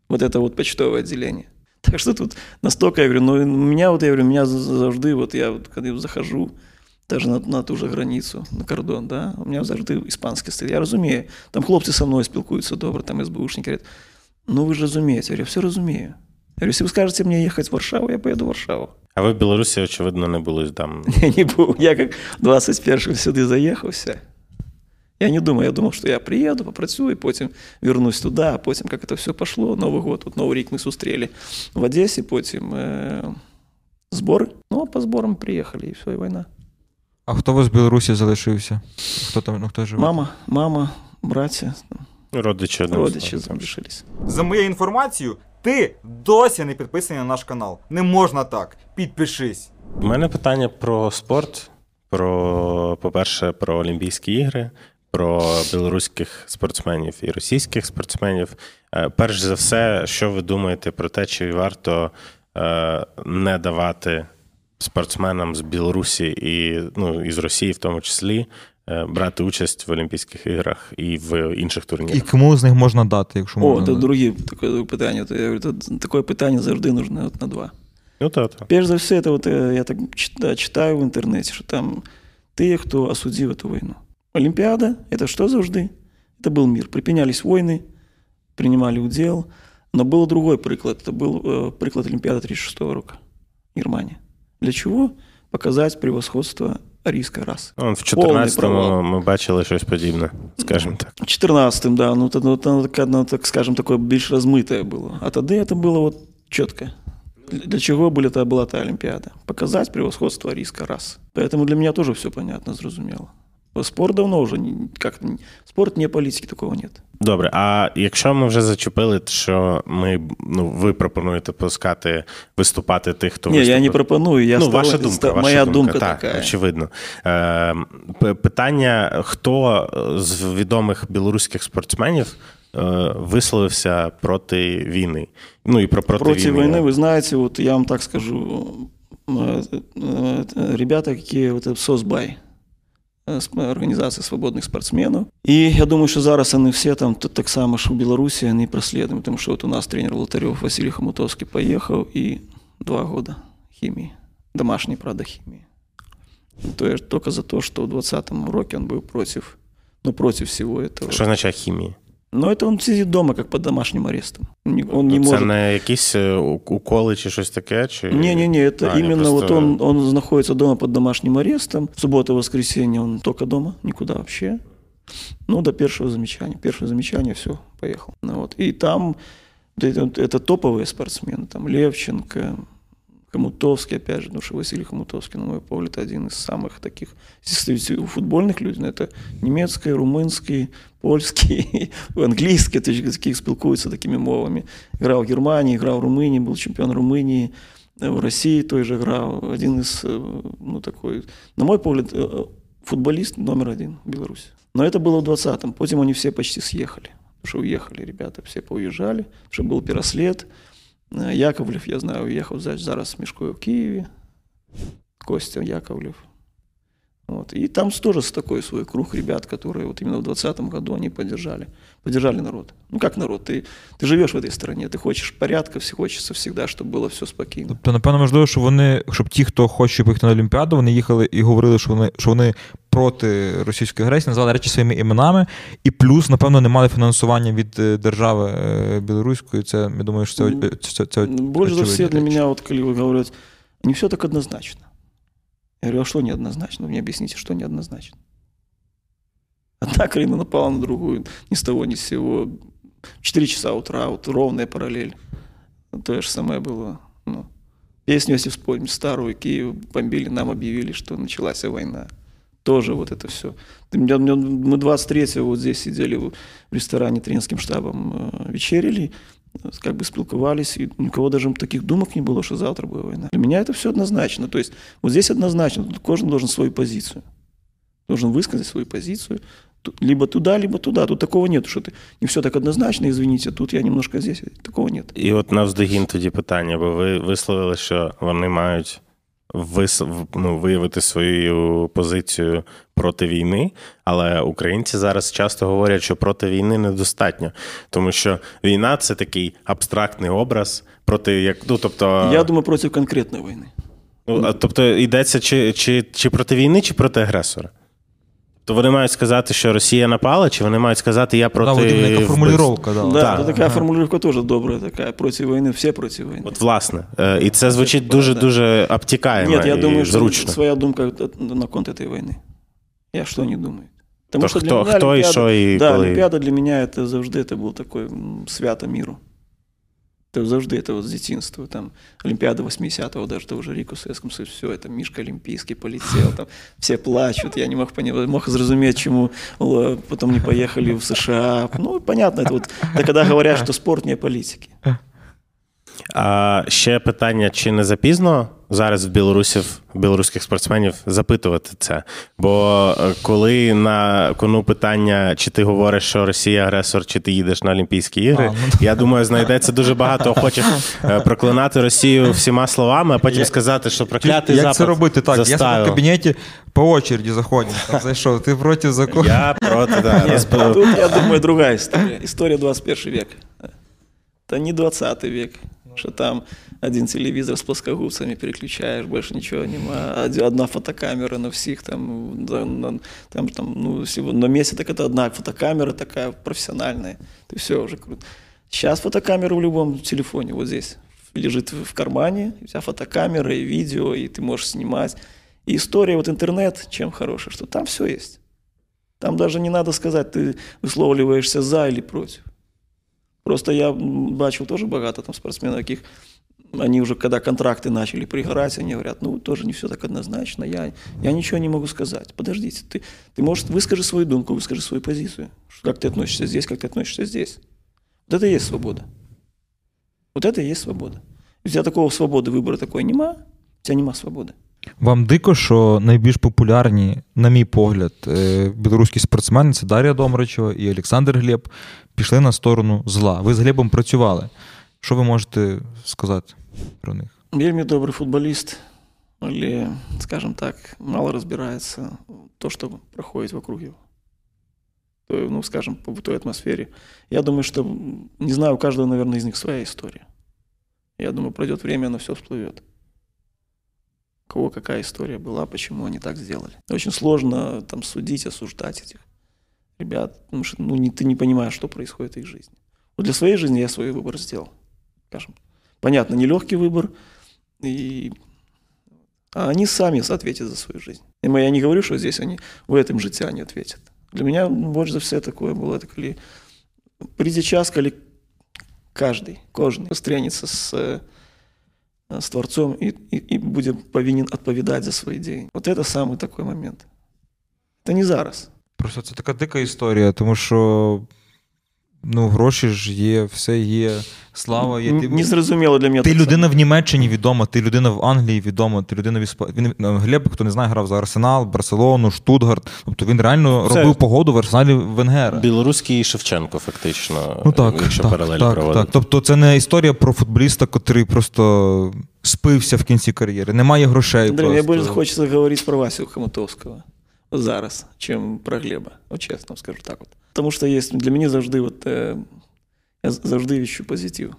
Вот это вот почтовое отделение. Так что тут настолько, я говорю, ну, меня вот, я говорю, меня завжди, вот я вот, когда захожу, даже на, на ту же границу, на кордон, да, у меня завжди іспанський стиль. Я розумію, там хлопці со мною спілкуються добре, там СБУшники говорять, ну ви ж розумієте, я говорю, все розумію. Я говорю, если вы скажете мне ехать в Варшаву, я поеду в Варшаву. А ви в Білорусі, очевидно, не були там. [LAUGHS] Я не був. Я як 21-го сюди заїхався. Я не думаю, я думал, что я приеду, попрацюю, потім вернусь туда, а потім, как это все пошло, Новый год, вот Новый рік ми зустріли в Одесі, потім э, збори. Ну, а по зборам приїхали, і все, і війна. А хто у вас в Білорусі залишився? Хто там, ну, хто живе? Мама, мама, браття. Родичі. Родичі залишились. За моєю інформацією, ти досі не підписаний на наш канал. Не можна так. Підпишись. У мене питання про спорт. Про, по-перше, про Олімпійські ігри про білоруських спортсменів і російських спортсменів. Е, перш за все, що ви думаєте про те, чи варто е, не давати спортсменам з Білорусі і ну, і з Росії, в тому числі, е, брати участь в Олімпійських іграх і в інших турнірах? І кому з них можна дати, якщо можна? О, це друге таке питання. То, я говорю, таке питання завжди нужно на два. Ну, то, то. Перш за все, це от, я так читаю в інтернеті, що там Тыя, хто асудзіў эту войну. Олимпиада – это что завжды? Это был мир. Припинялись войны, принимали удел. Но был другой приклад. Это был э, приклад Олимпиады 36 рока. Германия. Для чего? Показать превосходство арійської раси. Ну, в Повний провал. 14-му ми бачили щось подібне, скажімо так. В 14-м, да, ну, это, вот оно, так, оно, так скажем, такое більш размытое было. А тогда это было вот четко. Для для чего были, та, была та Олимпиада? Показать превосходство арийской расы. Поэтому для меня тоже все понятно, зрозумело. Спорт давно уже, не- как спорт не политики, такого нет. Добре, а якщо ми вже зачепили, що ми, ну, ви пропонуєте пускати виступати тих, хто не, я виступив. не пропоную, я ну, стал- ваша думка, ста- ваша моя думка, думка, так, такая. очевидно. Е, п- питання: хто з відомих білоруських спортсменів е, висловився проти війни? Ну і про проти Против війни. войны, вы знаете, вот я вам так скажу, э, э, ребята, какие вот это СОСБАЙ, э, сп- организация свободных спортсменов. И я думаю, что зараз они все там т- так само, что в Беларуси, они проследуют, потому что вот у нас тренер Лотарев Василий Хомутовский поехал и два года химии, домашней, правда, химии. То есть только за то, что в 20 роке он был против, ну, против всего этого. Що означає хімія? Но это он сидит дома, как под домашним арестом. Не- Он не Це может... не якісь е, у- уколи чи щось таке? Чи... Не-не-не, это А, ні, именно вот просто- он, он находится дома под домашним арестом. В субботу, воскресенье он только дома, никуда вообще. Ну, до первого замечания. Первое замечание, все, поехал. Ну, вот. И там это, это топовые спортсмены. Там Левченко, Хомутовский, опять же, потому что Василий Хомутовский, на мой взгляд, один из самых таких, у футбольных людей, ну, это немецкий, румынский, польский, [LAUGHS] английский, то есть таких спілкуються такими мовами. Играл в Германии, играл в Румынии, был чемпион Румынии, э, в России той же играл. Один из, э, ну, такой, на мой погляд, э, футболист номер один в Беларуси. Но это было в 20-м, потом они все почти съехали. Потому что уехали ребята, все поуезжали, потому что был Переслед, Э, Яковлев, я знаю, уїхав зараз мішкою в Києві. Костя Яковлев. Вот. И там тоже с такой свой круг ребят, которые вот именно в 2020 году они поддержали, поддержали народ. Ну как народ? Ты, ты живешь в этой стране, ты хочешь порядка, все хочется всегда, чтобы было все спокойно. Тобто, напевно, можливо, що вони, щоб ті, хто хоче поїхати на Олімпіаду, вони їхали і говорили, що вони, що вони проти російської агресії, називали речі своїми іменами, і плюс, напевно, не мали фінансування від е, держави е, білоруської. Це я думаю, що це, Ну, це, це, це Больше за очевидні все для речі. меня, вот, когда говорят, не все так однозначно. Я говорю, а что неоднозначно? Вы мне объясните, что неоднозначно. Одна Карина напала на другую, ни с того, ни с сего. 4 часа утра, вот ровная параллель. То же самое было. Ну, песню, если вспомнить, старую, Киев бомбили, нам объявили, что началась война. Тоже вот это все. Мы 23-го вот здесь сидели в ресторане тренерским штабом, э, вечерили, как бы спілкувались, и ни у кого даже таких думок не было, что завтра будет война. Для меня это все однозначно. То есть вот здесь однозначно, тут каждый должен свою позицию. Должен высказать свою позицию. Тут Либо туда, либо туда. Тут такого нет, что ты не все так однозначно, извините, тут я немножко здесь. Такого нет. І от навздогін тоді питання, бо ви висловили, що вони мають вис... ну, виявити свою позицію проти війни, але українці зараз часто говорять, що проти війни недостатньо, тому що війна це такий абстрактний образ проти як ну, тобто, Я думаю, проти конкретної війни. ну, а, тобто йдеться чи, чи, чи проти війни, чи проти агресора. То вони мають сказати, що Росія напала, чи вони мають сказати, я проти. Да, Вадим, яка вбивств? формулювання. Да, Да, так. это такая формулировка тоже добрая такая. Против войны, все против войны. От, власне, Е, і це звучить дуже дуже обтікаємо Нет, я і думаю, что зручно. своя думка на конт этой войны. Я что не думаю. Потому То что хто- для меня хто і Олимпиада- що і да, коли? Олимпиада для меня это завжди это был такой м, свято миру. Это завжди это вот с детинства. Там Олимпиада 80-го, даже того же Рику в Советском Союзе, все, это Мишка Олимпийский полетел, там все плачут, я не мог понять, мог зразуметь, чему л- потом не поехали в США. Ну, понятно, это вот, это когда говорят, что спорт не политики. А ще питання: чи не запізно зараз в білорусів, білоруських спортсменів запитувати це? Бо е, коли на кону питання, чи ти говориш, що Росія агресор, чи ти їдеш на Олімпійські ігри, А, ну я думаю, знайдеться дуже багато охочих е, проклинати Росію всіма словами, а потім сказати, що проклятий Як запад це робити? Так, я себе в кабінеті по очереді заходять. Там, зайшов, ти проти закону. Я проти да, розп- тут, я думаю, другая история. История 21 век. Это не 20 век. Что там один телевизор с плоскогубцами переключаешь, больше ничего нема. Од- Одна фотокамера на всех там, на, там, там, ну, всего на месте, так это одна фотокамера такая профессиональная. Ты все уже круто. Сейчас фотокамера в любом телефоне, вот здесь, лежит в кармане, у фотокамера и видео, и ты можешь снимать. И история, вот интернет, чем хорошая, что там все есть. Там даже не надо сказать, ты висловлюєшся за или против. Просто я м, бачив тоже багато там спортсменов, таких, они уже, когда контракты начали пригорать, они говорят, ну, тоже не все так однозначно, я, я ничего не могу сказать. Подождите, ты, ты, может, выскажи свою думку, выскажи свою позицию. Как ты относишься здесь, как ты относишься здесь. Вот это и есть свобода. Вот это и есть свобода. У тебя такого свободы выбора такой нема, у тебя нема свободи. Вам дико, що найбільш популярні, на мій погляд, е, білоруські спортсмени це Дар'я Домрачева і Олександр Глеб пішли на сторону зла. Ви з Глебом працювали. Що ви можете сказати про них? Вельми добрый футболист, или, скажем так, мало разбирается в то, что проходит вокруг его. Ну, скажем, по той атмосфере. Я думаю, что, не знаю, у каждого, наверное, из них своя история. Я думаю, пройдет время, оно все всплывет. У кого какая история была, почему они так сделали. Очень сложно там судить, осуждать этих ребят, потому что ну, не, ты не понимаешь, что происходит в их жизни. Вот для своей жизни я свой выбор сделал, скажем. Понятно, нелегкий выбор, и... а они сами ответят за свою жизнь. И я не говорю, что здесь они в этом житті они ответят. Для меня больше за все такое было, это коли прийде час, коли каждый, кожный стрянется с, э, с Творцом и, и, и будет повинен отповедать за свои деяния. Вот это самый такой момент. Это не зараз. Просто це така дика історія, тому що ну, гроші ж є, все є, слава є. Ти, Не зрозуміло для мене. ти так людина в Німеччині відома, ти людина в Англії відома, ти людина в Іспанії. Він ну, Глеб, хто не знає, грав за Арсенал, Барселону, Штутгарт. Тобто він реально Це- робив погоду в Арсеналі Венгера. Білоруський Шевченко, фактично, Ну так, якщо так, паралель так, проводити. так. Тобто це не історія про футболіста, котрий просто спився в кінці кар'єри. Немає грошей. Андрей, мне просто. больше хочется говорить про Васю Хомутовского зараз, чем про Глеба. Вот честно вам скажу так вот. Потому что есть для меня завжди вот, э, я завжди ищу позитив.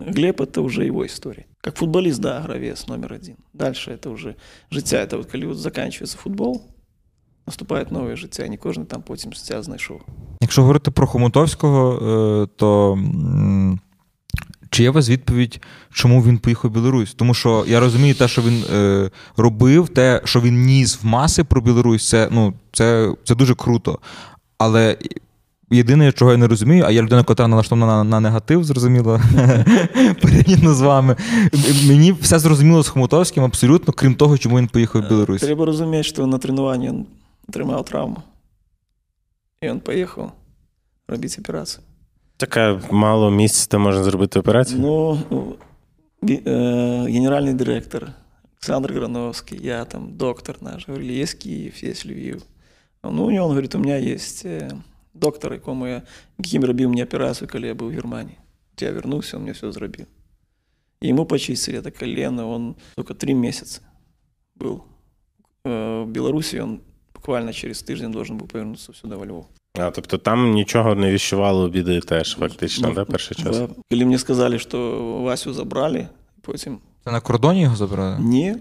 Глеб – это уже его история. Как футболист, да, гравец номер один. Дальше это уже життя. Это вот, коли вот заканчивается футбол, наступает новое життя, і не кожен там потім життя знайшов. Якщо говорити про Хомутовського, е, то м, чи є у вас відповідь, чому він поїхав в Білорусь? Тому що я розумію те, що він е, робив, те, що він ніс в маси про Білорусь, це, ну, це, це дуже круто. Але єдине, чого я не розумію, а я людина, яка налаштована на, на негатив, зрозуміло, [LAUGHS] порівняно з вами. Мені все зрозуміло з Хомутовським абсолютно, крім того, чому він поїхав в Білорусь. Треба розуміти, що на тренуванні він отримав травму. І він поїхав робити операцію. Таке мало місць, де можна зробити операцію. Ну, ві- э, директор Александр Грановский, я там, доктор наш, говорили, есть Киев, есть Львів. Ну, і он говорит, у меня есть э, доктор, якому я, яким робив мені операцію, коли я був в Германії. От Я вернувся, он мне все зробив. И ему почистили это колено, он только три месяца был э, в Беларуси, он буквально через тиждень должен был повернуться сюда, во Львов. А, тобто там нічого не віщувало біди теж, фактично, Ну, да, перший час. Да. Коли мне сказали, что Васю забрали, потім Це на кордоні його забрали? Ні.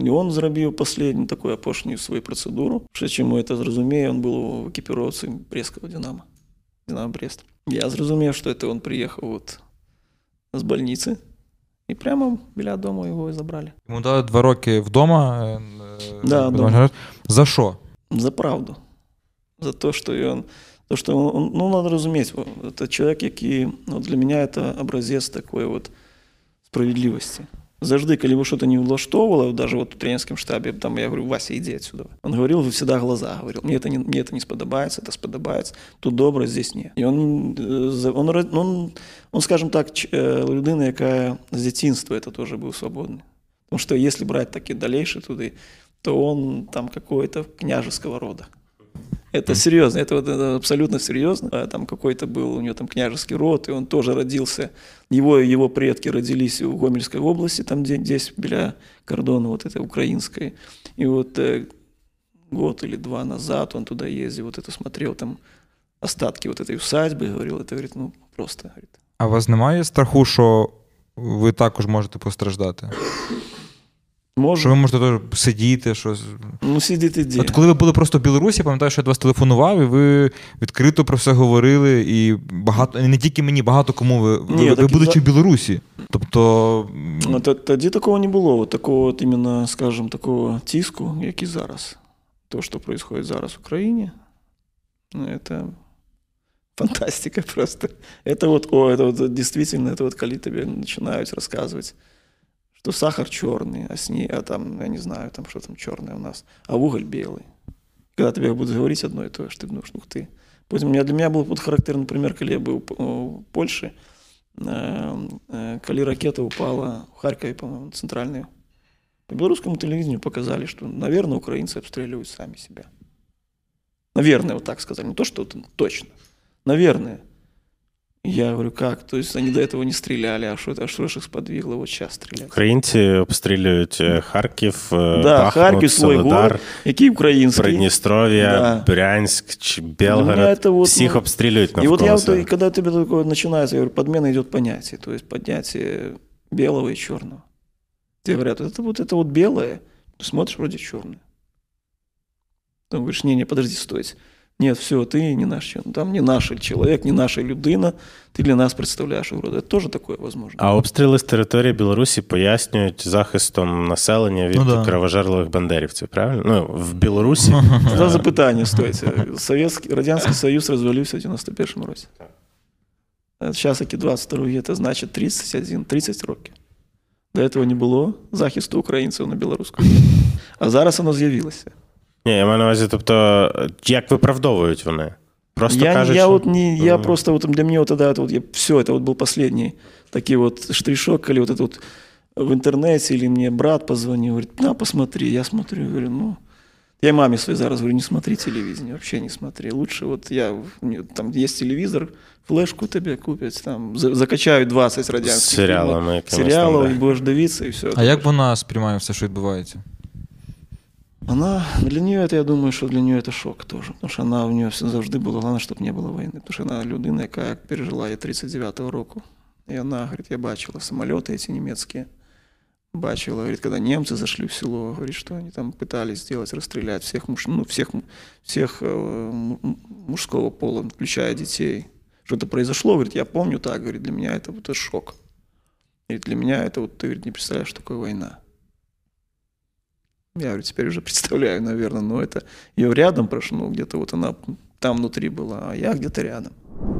І он зробив останню таку опошню свою процедуру. Ще чому це зрозуміє, він був в екіпіровці Брестського Динамо. Динамо Брест. Я зрозумів, що це він приїхав от з больниці. І прямо біля дому його і забрали. Йому дали два роки вдома. е, е, Да, вдома. За що? За правду. За те, що він. То, що он, ну, надо розуміти, це чоловік, який, ну, для мене це образець такої от справедливості. Завжди, коли его что-то не влаштовывало, даже вот в тренерском штабе, там я говорю, Вася, иди отсюда. Он говорил всегда глаза, говорил, мне это не, мне это не сподобается, это сподобается, тут добре, здесь ні. І он, е, за- он, ро- он, он, скажем так, ч- е, людина, яка з дитинства это тоже був свободний. Потому что если брать таки дальше туди, то он там какой-то княжеского рода. Это серьезно, это, вот, это абсолютно серьезно. А Там какой-то был у него там княжеский род, и он тоже родился. Его его предки родились в Гомельской области, там где здесь біля кордона вот этой украинской. И вот э, год или два назад он туда ездил, вот это смотрел там остатки вот этой усадьбы, говорил, это говорит, ну просто говорит. А у вас немає страху, що ви також можете постраждати. Що Может, ви можете теж сидіти, щось. ну сидит идея. От коли ви були просто в Білорусі, я пам'ятаю, що я до вас телефонував, і ви відкрито про все говорили, і багато не тільки мені, багато кому ви, ви, Ні, ви так і будучи за- в Білорусі. Тобто. м, Ну, т- Тоді такого не було, от такого, от іменно, скажем, такого тиску, як і зараз. То, що происходит зараз в Україні, ну, это фантастика просто. Это вот, о, это вот действительно, это вот коли тебе начинают рассказывать, что сахар черный, а, сни, а там, я не знаю, там что там черное у нас, а уголь белый. Когда тебе будут говорить одно и то же, ты думаешь, ух ты. Потім у меня, для меня был вот характерный пример, коли я был в Польше, э, э, коли ракета упала в Харькове, по-моему, центральную. По белорусскому телевидению показали, что, наверное, украинцы обстреливают сами себя. Наверное, вот так сказали. Не то, что это точно. Наверное. И Я говорю, как? То есть они до этого не стреляли, а что, а что ж их сподвигло вот сейчас стрелять? Українці обстрілюють е, Харків, е, Да, Бахмут, Харків, свій Солодар, город, Який український? Придністров'я, Да. Брянськ, чи Для мене Белгород. це от, Всіх ну, обстрілюють И навколо вот я, вот, себе. и когда тебе такое начинается, я говорю, подмена идет понятие, то есть поднятие белого и черного. Тебе говорят, это вот это вот белое, ты смотришь вроде черное. Ты говоришь, не, не, подожди, стойте. Нет, все, ты не наш человек. Там не наш человек, не наша людина, ты для нас представляешь угрозу. Это тоже такое возможно. А обстріли з території Білорусі пояснюють захистом населення від Ну да. кровожерливих бандерівців, правильно? Ну, в Білорусі. [LAUGHS] [LAUGHS] За запитання, стойте. Советский, Радянський Союз розвалився в 91 році. Зараз які 22 рік, це значить 31, 30 років. До цього не було захисту українців на білоруському. А зараз воно з'явилося. Ні, я маю на увазі, тобто, як виправдовують вони? Просто я, кажуть, я що... вот не, я Мгм. просто вот для меня вот тогда это вот я, все, это вот был последний такие вот штришок, или вот это вот в интернете, или мне брат позвонил, говорит, на, посмотри, я смотрю, говорю, ну, я маме своей зараз говорю, не смотри телевидение, вообще не смотри, лучше вот я, мне там есть телевизор, флешку тебе купят, там, за- закачают 20 з радянских серіалами фильмов, якимись сериалов, там, и да. будешь дивиться, и все. А як вона сприймає все, що відбувається? Она, для нее это, я думаю, что для нее это шок тоже. Потому что она, у нее все завжди было, главное, чтобы не было войны. Потому что она людина, яка пережила і 39-го року. І вона, говорить, я бачила самолеты эти немецкие. Бачила, говорит, когда немцы зашли в село, говорит, что они там пытались сделать, расстрелять всех, муж, ну, всех, всех э, мужского пола, включая детей. Что-то произошло, говорит, я помню так, говорит, для меня это вот шок. Говорит, для меня это вот, ты, говорит, не представляешь, что такое война. Я говорю, теперь уже [LAUGHS] представляю, наверное, но это ее рядом прошло, ну, где-то вот она там внутри была, а я где-то рядом.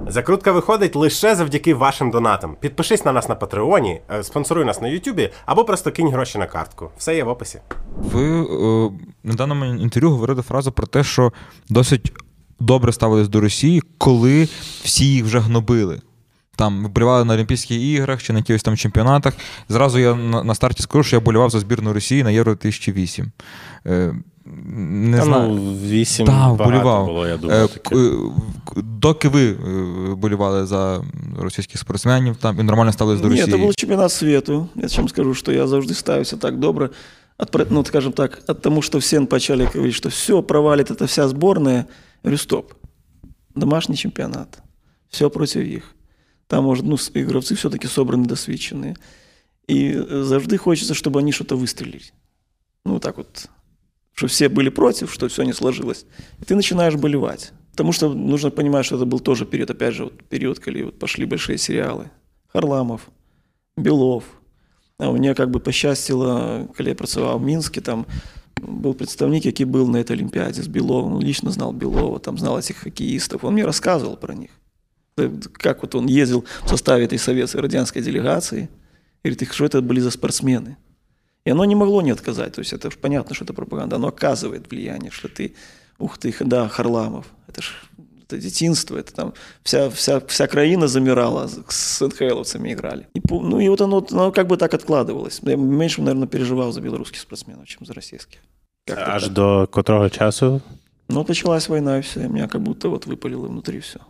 Закрутка виходить лише завдяки вашим донатам. Підпишись на нас на Патреоні, е, спонсоруй нас на Ютубі або просто кинь гроші на картку. Все є в описі. Ви е, на даному інтерв'ю говорили фразу про те, що досить добре ставились до Росії, коли всі їх вже гнобили. Там вболівали на Олімпійських іграх чи на якихось там чемпіонатах. Зразу я на, на старті скажу, що я болівав за збірну Росії на Євро 2008. Е, не Та, знаю. ну, вісім Так, багато вболівав. було, я Е, думаю. таке. е, Доки ви е, болівали за російських спортсменів там і нормально ставились до Росії? Ні, це був чемпіонат світу. Я чим скажу, що я завжди ставився так добре. От, ну, скажем так, от тому, что все почали говорить, что все, провалит эта вся сборная. Я говорю, стоп. Домашний чемпионат. Все против их. Там, может, ну, с- игровцы все-таки собраны досвідчені. І э, завжди хочется, чтобы они что-то выстрелили. Ну, так вот, что все были против, что все не сложилось. И ты начинаешь болевать. Потому что нужно понимать, что это был тоже период, опять же, вот период, когда вот пошли большие сериалы. Харламов, Белов. А у меня как бы пощастило, когда я працював в Минске, там был представник, який был на этой Олимпиаде с Беловым. Он лично знал Белова, там знал этих хоккеистов. Он мне рассказывал про них. Э, Как вот он ездил в составе этой советской радианской делегации. Говорит, их что это были за спортсмены? И оно не могло не отказать. То есть это понятно, что это пропаганда. Оно оказывает влияние, что ты, ух ты, да, Харламов. Это ж это детинство, это там вся, вся, вся краина замирала, с НХЛовцами играли. И, ну и вот оно, оно как бы так откладывалось. Я меньше, наверное, переживал за белорусских спортсменов, чем за российских. Как-то Аж так. до котрого часу Но началась война, и все, и меня как будто вот выпалило внутри все.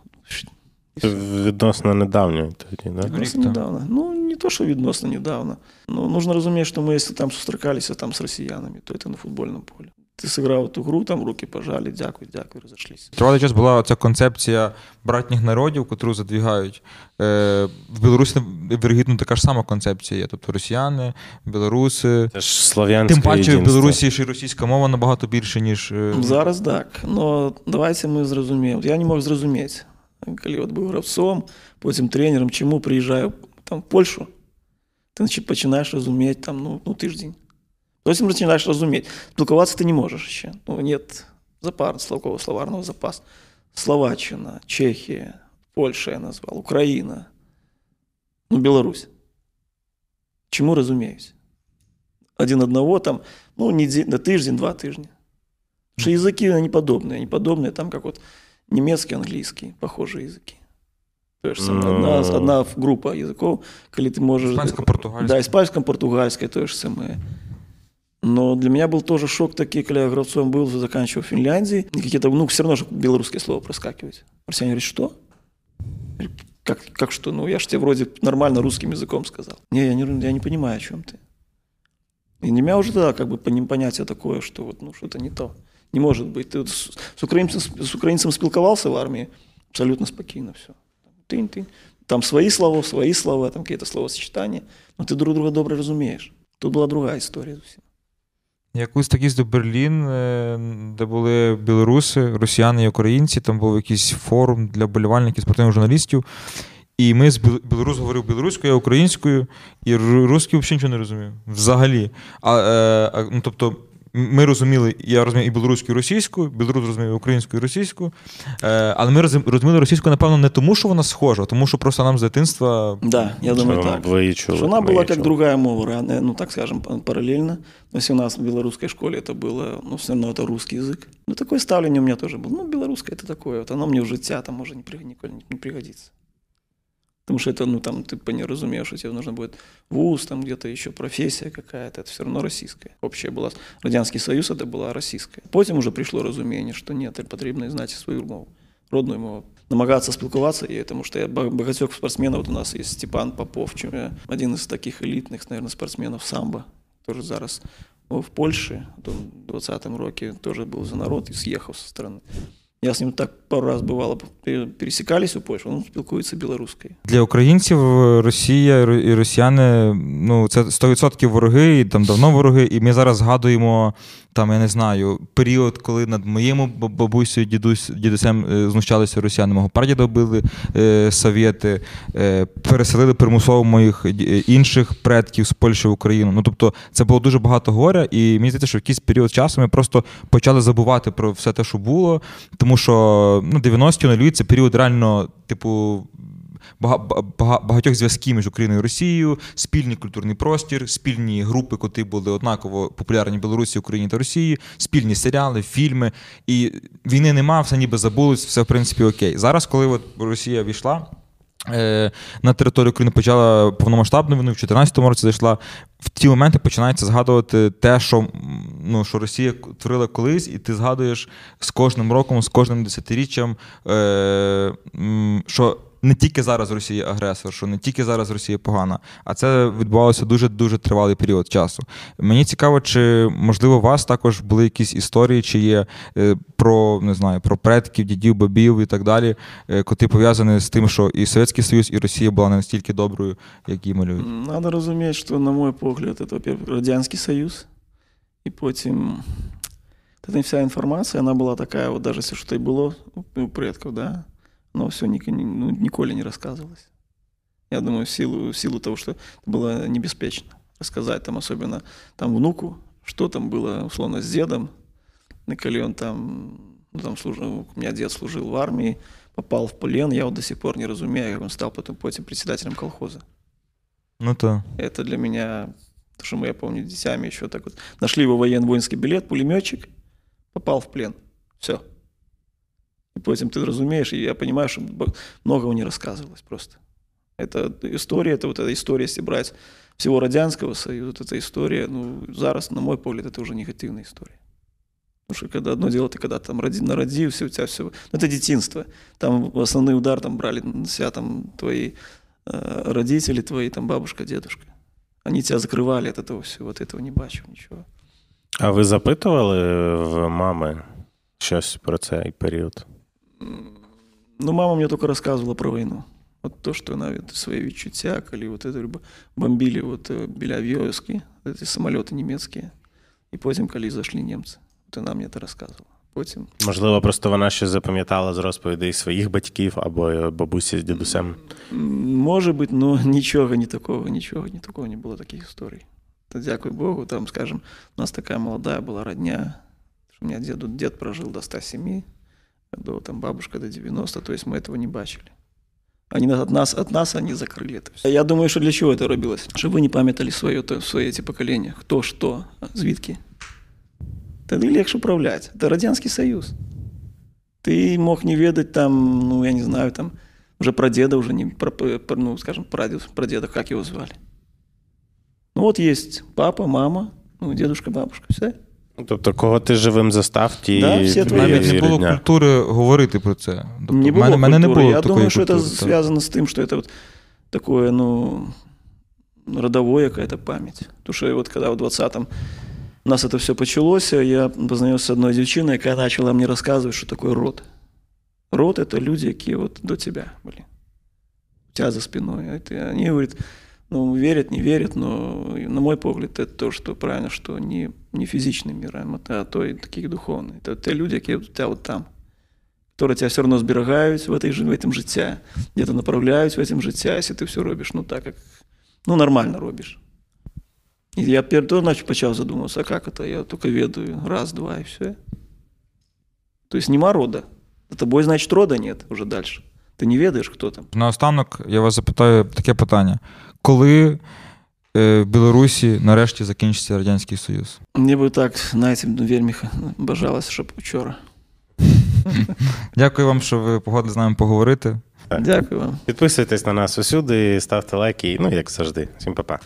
відносно недавньо тоді, да? Просто Рік, недавно. Ну, не то, что відносно недавно. Но нужно разуметь, что мы, если там сустракались там с россиянами, то это на футбольном поле. Ты сыграл эту гру, там руки пожали, дякую, дякую, разошлись. Тривалий час була ця концепція братніх народів, котру задвігають. Е, в Білорусі вірогідно така ж сама концепція є. Тобто росіяни, білоруси. Це ж слов'янське Тим паче в єдинство. Білорусі ще й російська мова набагато більше, ніж. е, Зараз так. Но давайте ми зрозуміємо. От Я не мог зрозуміти, коли от був гравцом, потім тренером, чому приїжджаю там, в Польщу, ти значить, починаєш розуміти там, ну, ну, тиждень. Потім починаєш розуміти. Спілкуватися ти не можеш ще. Ну, нет запар, словкового словарного запасу. Словаччина, Чехія, Польща я назвав, Україна, ну, Білорусь. Чому розуміють? Один одного там, ну, недель, на тиждень, два тижні. Потому что языки они подобные. Они подобные там, как вот немецкий, английский, похожие языки. То же самое. Одна, одна группа языков, коли ты можешь... Испанско-португальский. Да, испанско-португальское то же самое. Но для меня был тоже шок такой, когда я гравцом был, заканчивал в Финляндии, и какие-то, ну, все равно же белорусские слова проскакивают. Россияне говорят, что? Как, как что? Ну, я же тебе вроде нормально русским языком сказал. Не, я не, я не понимаю, о чем ты. И для меня уже тогда как бы понятие такое, что вот, ну, что-то не то. Не может быть. Ты вот с, с украинцем, с украинцем спілкувався в армии, абсолютно спокойно все. Тынь-тынь. Там свои слова, свои слова, там какие-то словосочетания. Но ты друг друга добре розумієш. Тут була друга історія зовсім. Я колись так їздив в Берлін, е, де були білоруси, росіяни і українці. Там був якийсь форум для болівальників спортивних журналістів. І ми з біл- білорус говорив білоруською, я українською, і ру- русський взагалі нічого не розумів. Взагалі. А, е, а, ну, тобто, м- ми розуміли, я розумію і білоруську, і російську, білорус розумів і українську, і російську. Е, але ми розум- розуміли російську, напевно, не тому, що вона схожа, а тому що просто нам з дитинства. Да, я думаю, Що так. Ви її чули. Что она ви была її как чули. другая мова, ра- ну так скажем, па- параллельно. Но если у нас в белорусской школе это было, ну все равно это русский язык. Ну такое ставление у меня тоже было. Ну белорусское это такое, вот оно мне в життя там может не, при- ніколи не пригодится. Потому что это, ну там, ты не разумеешь, что тебе нужно будет вуз, там где-то еще профессия какая-то, это все равно российская. Общая была, Радянский Союз это была российская. Потім уже пришло розуміння, що ні, ти потрібно знати свою мову, родну мову. Намагатися спілкуватися її, тому що я ба- багатьох спортсменів, от у нас є Степан Попов, чим я один із таких елітних, наверное, спортсменів самбо, теж зараз о, в Польщі, то в 20-му році теж був за народ і з'їхав зі сторони. Я з ним так пару раз бувало пе- пересікались у Польщі, він спілкується білоруською. Для українців е, Росія і росіяни ну це 100% вороги, і там давно вороги. І ми зараз згадуємо там, я не знаю, період, коли над моєму баб- бабусею, дідусь, дідусем е, знущалися росіяни, мого прадіда били е, совєти, е, переселили примусово моїх е, інших предків з Польщі в Україну. Ну тобто це було дуже багато горя, і мені здається, що в якийсь період часу ми просто почали забувати про все те, що було. Тому що ну, 90-ті нулі це період реально, типу. Бага- бага- багатьох зв'язків між Україною і Росією, спільний культурний простір, спільні групи, котрі були однаково популярні в Білорусі, Україні та Росії, спільні серіали, фільми. І війни нема, все ніби забулось, все в принципі окей. Зараз, коли от Росія війшла. е, На територію України почала повномасштабну війну, в 2014 році зайшла. В ті моменти починається згадувати те, що, ну, що Росія творила колись, і ти згадуєш з кожним роком, з кожним десятиріччям, е, що не тільки зараз Росія агресор, що не тільки зараз Росія погана, а це відбувалося дуже дуже тривалий період часу. Мені цікаво, чи можливо у вас також були якісь історії, чи є е, про не знаю, про предків, дідів, бабів і так далі, е, котрі пов'язані з тим, що і Совєтський Союз, і Росія була не настільки доброю, як її малюють. Надо розуміти, що, на мой погляд, это, во-первых, Радянський Союз, і потім эта вся інформація, вона була така, от даже если что-то и було у- у предків, да, но все ник- ну, ніколи не розказувалось. Я думаю, в силу, в силу того, что это было небеспечно рассказать, там, особенно там внуку, что там было, условно, с дедом, коли он там, ну, там служил, у меня дед служил в армии, попал в плен, я вот до сих пор не разумею, как он стал потом, потім председателем колхоза. Ну то Это для меня, то, что мы, я помню, детьми еще так вот. Нашли его военно-воинский билет, пулеметчик, попал в плен. Все. И потом ты разумеешь, и я понимаю, что многого не рассказывалось просто. Это история, это вот эта история, если брать всего Радянского Союза, вот эта история, ну, зараз, на мой погляд, это уже негативная история. Потому что когда одно дело, ты когда там роди, народился, у тебя все... Ну, это детинство. Там основной удар там брали на себя там твои э, родители твои, там бабушка, дедушка. Они тебя закрывали от этого всего, от этого не бачу ничего. А ви запитували в мами щось про цей період? Ну, мама мне только рассказывала про войну. Вот то, что она это свои відчуття, коли вот это либо бомбили вот э, біля Вьовски, эти самолеты немецкие, і потім, коли зайшли німці. От вона мені це розказувала. Потім Можливо, просто вона щось запам'ятала з розповідей своїх батьків або е, бабусі з дідусем. М, Може бути, ну [LAUGHS] нічого не такого, нічого не такого не було таких історій. Та дякую Богу, там, скажем, у нас така молода була родня, що у мене дед, дед прожив до 107, до, там, бабушка до 90, то есть мы этого не бачили. Они от нас, от нас они закрыли это все. Я думаю, що для чого це робилось? Щоб ви не пам'ятали своє, то, своє ці покоління. Хто, що, звідки. Тоді легше управляти. Це Радянський Союз. Ти мог не ведать там, ну, я не знаю, там, уже про деда, уже не про, про ну, скажем, прадед, про деда, как его звали. Ну вот есть папа, мама, ну, дедушка, бабушка, все. Ну, Тобто, кого ти живим застав, ті Да, всі тобі твої Навіть не було рідня. культури говорити про це. Тобто, не в было мене, в мене не культуры. було Я такої думаю, что культури. это так. связано с тем, что это вот такое, ну, родовое какая-то память. Потому что вот когда в 20-м у нас это все почалось, я познайомився з одной девчиной, яка начала мне рассказывать, что такое род. Род – это люди, які вот до тебя были. У тебя за спиной. Это, они говорят, ну, верят, не верят, но, на мой погляд, это то, что правильно, что не, не физичный мир, а то и такие духовные. Это те люди, які у тебя вот там которые тебя все равно зберігають в, этой, ж- в этом життя, где-то направляють в этом життя, якщо ти все робиш, ну так, як ну, нормально робиш. І я перед того начал, почав задумуватися, а як це? Я тільки ведаю раз, два і все. То есть нема рода. За тобой, значит, рода нет уже дальше. Ти не ведаєш, хто там. Наостанок я вас запитаю таке питання: Коли е, в Білорусі нарешті закінчиться Радянський Союз? Мені би так, найцім вельми бажалося, щоб вчора. [LAUGHS] Дякую вам, що ви погодили з нами поговорити. Дякую вам. Підписуйтесь на нас усюди, ставте лайки. Ну, як завжди. Всім па-па.